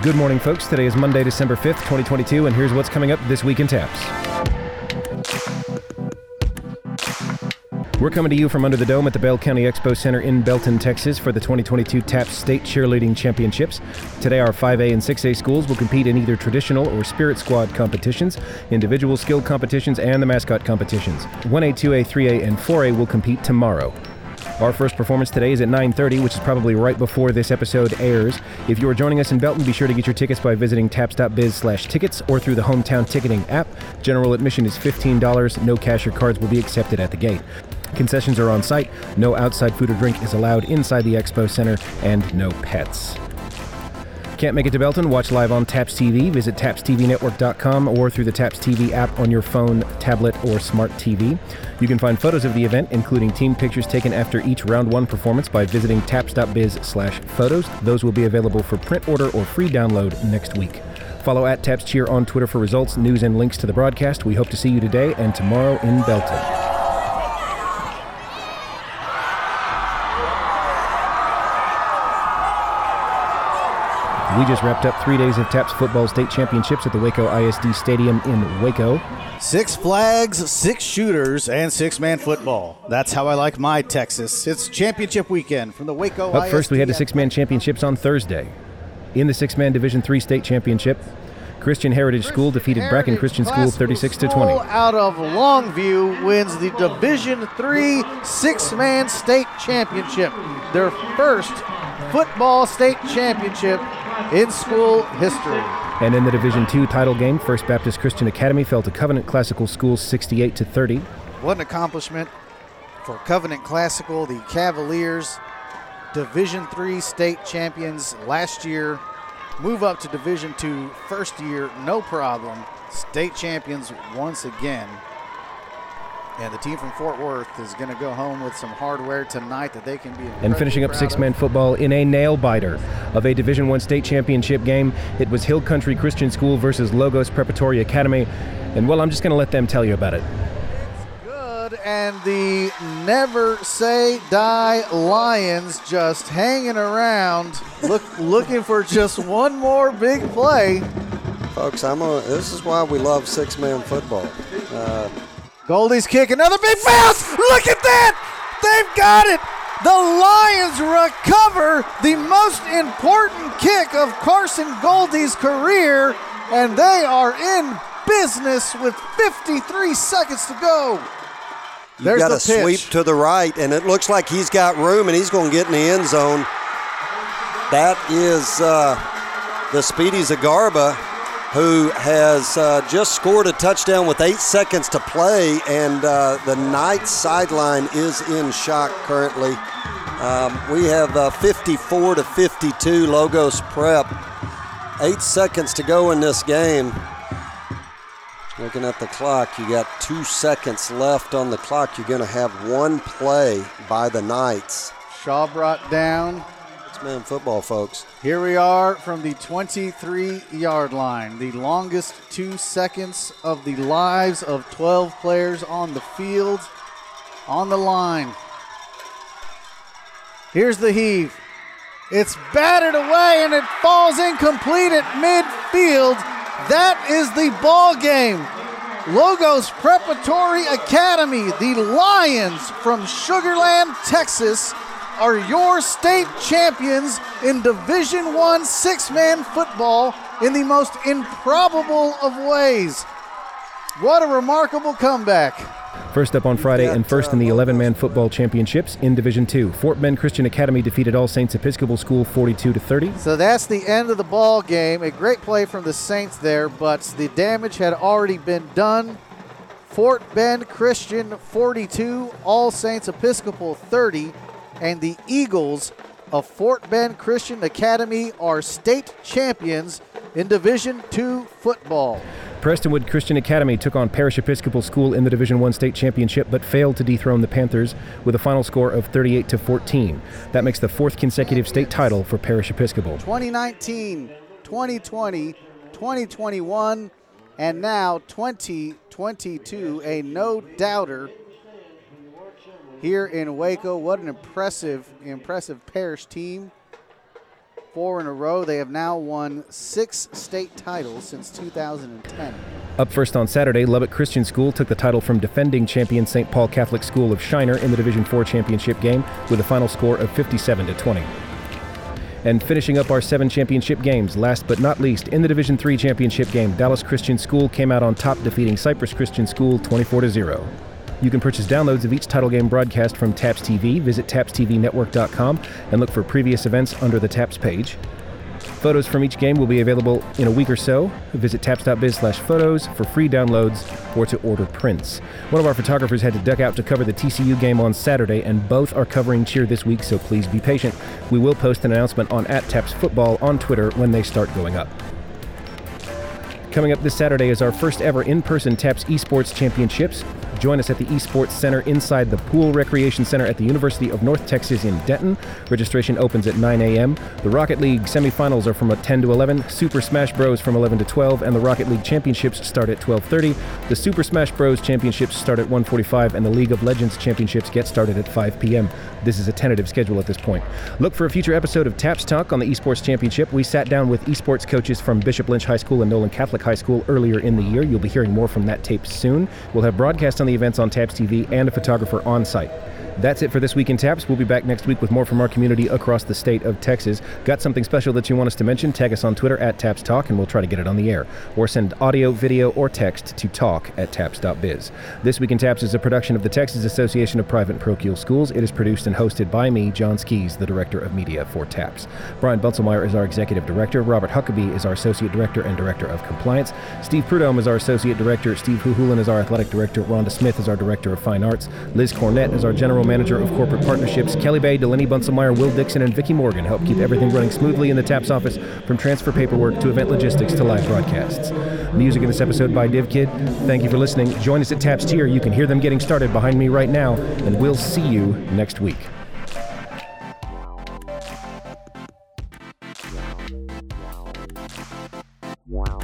Good morning, folks. Today is Monday, December 5th, 2022, and here's what's coming up this week in Taps. We're coming to you from under the dome at the Bell County Expo Center in Belton, Texas for the 2022 TAPS State Cheerleading Championships. Today, our 5A and 6A schools will compete in either traditional or spirit squad competitions, individual skill competitions, and the mascot competitions. 1A, 2A, 3A, and 4A will compete tomorrow. Our first performance today is at 9:30, which is probably right before this episode airs. If you are joining us in Belton, be sure to get your tickets by visiting taps.biz/tickets or through the hometown ticketing app. General admission is $15. No cash or cards will be accepted at the gate. Concessions are on site. No outside food or drink is allowed inside the expo center, and no pets. Can't make it to Belton? Watch live on Taps TV. Visit tapstvnetwork.com or through the Taps TV app on your phone, tablet, or smart TV. You can find photos of the event, including team pictures taken after each round one performance, by visiting taps.biz/photos. Those will be available for print order or free download next week. Follow at Taps Cheer on Twitter for results, news, and links to the broadcast. We hope to see you today and tomorrow in Belton. We just wrapped up three days of TAPS football state championships at the Waco ISD Stadium in Waco. Six flags, six shooters, and six man football. That's how I like my Texas. It's championship weekend from the Waco Up first, we had the six man championships on Thursday. In the six man Division III state championship, Christian Heritage School defeated Bracken Christian School 36 to 20. Out of Longview wins the Division Three six-man state championship. Their first football state championship in school history. And in the Division II title game, First Baptist Christian Academy fell to Covenant Classical School 68 to 30. What an accomplishment for Covenant Classical, the Cavaliers, Division Three state champions last year. Move up to Division Two first year, no problem. State champions once again. And the team from Fort Worth is going to go home with some hardware tonight that they can be. And finishing up six-man football in a nail biter of a Division One state championship game, it was Hill Country Christian School versus Logos Preparatory Academy. And well, I'm just going to let them tell you about it. It's good, and the never say die Lions just hanging around, look looking for just one more big play. Folks, I'm a, this is why we love six-man football. Uh, Goldie's kick, another big bounce. Look at that! They've got it. The Lions recover the most important kick of Carson Goldie's career, and they are in business with 53 seconds to go. you There's got the a sweep to the right, and it looks like he's got room, and he's going to get in the end zone. That is uh, the Speedy Zagarba, who has uh, just scored a touchdown with eight seconds to play, and uh, the Knights sideline is in shock currently. Um, we have uh, 54 to 52 Logos Prep. Eight seconds to go in this game. Looking at the clock, you got two seconds left on the clock. You're going to have one play by the Knights. Shaw brought down. Man football, folks. Here we are from the 23 yard line, the longest two seconds of the lives of 12 players on the field, on the line. Here's the heave. It's batted away and it falls incomplete at midfield. That is the ball game. Logos Preparatory Academy, the Lions from Sugarland, Texas, are your state champions in Division 1 six-man football in the most improbable of ways. What a remarkable comeback. First up on Friday and first uh, in the 11 man football championships in Division II, Fort Bend Christian Academy defeated All Saints Episcopal School 42 to 30. So that's the end of the ball game. A great play from the Saints there, but the damage had already been done. Fort Bend Christian 42, All Saints Episcopal 30, and the Eagles of Fort Bend Christian Academy are state champions in Division II football. Prestonwood Christian Academy took on Parish Episcopal School in the Division One state championship, but failed to dethrone the Panthers with a final score of 38 to 14. That makes the fourth consecutive state title for Parish Episcopal. 2019, 2020, 2021, and now 2022. A no doubter here in Waco. What an impressive, impressive parish team four in a row. They have now won six state titles since 2010. Up first on Saturday, Lubbock Christian School took the title from defending champion St. Paul Catholic School of Shiner in the Division IV championship game with a final score of 57 to 20. And finishing up our seven championship games, last but not least, in the Division III championship game, Dallas Christian School came out on top, defeating Cypress Christian School 24 to 0. You can purchase downloads of each title game broadcast from TAPS TV. Visit tapstvnetwork.com and look for previous events under the TAPS page. Photos from each game will be available in a week or so. Visit taps.biz slash photos for free downloads or to order prints. One of our photographers had to duck out to cover the TCU game on Saturday, and both are covering cheer this week, so please be patient. We will post an announcement on at Taps Football on Twitter when they start going up. Coming up this Saturday is our first ever in person TAPS Esports Championships. Join us at the Esports Center inside the Pohl Recreation Center at the University of North Texas in Denton. Registration opens at 9 a.m. The Rocket League semifinals are from 10 to 11, Super Smash Bros. from 11 to 12, and the Rocket League Championships start at 12:30. The Super Smash Bros. Championships start at 1:45, and the League of Legends Championships get started at 5 p.m. This is a tentative schedule at this point. Look for a future episode of Taps Talk on the Esports Championship. We sat down with esports coaches from Bishop Lynch High School and Nolan Catholic High School earlier in the year. You'll be hearing more from that tape soon. We'll have broadcasts on the events on Taps TV and a photographer on site. That's it for this week in Taps. We'll be back next week with more from our community across the state of Texas. Got something special that you want us to mention? Tag us on Twitter at Taps Talk and we'll try to get it on the air. Or send audio, video, or text to talk at taps.biz. This Week in Taps is a production of the Texas Association of Private Parochial Schools. It is produced and hosted by me, John Skis, the Director of Media for Taps. Brian Bunselmeyer is our Executive Director. Robert Huckabee is our Associate Director and Director of Compliance. Steve Prudhomme is our Associate Director. Steve Huhulan is our Athletic Director. Rhonda Smith is our Director of Fine Arts. Liz Cornett is our General Manager of Corporate Partnerships. Kelly Bay, Delaney Bunselmeyer, Will Dixon, and Vicki Morgan help keep everything running smoothly in the TAPS office from transfer paperwork to event logistics to live broadcasts. Music in this episode by DivKid. Thank you for listening. Join us at TAPS Tier. You can hear them getting started behind me right now, and we'll see you next week. Wow.